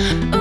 Ooh.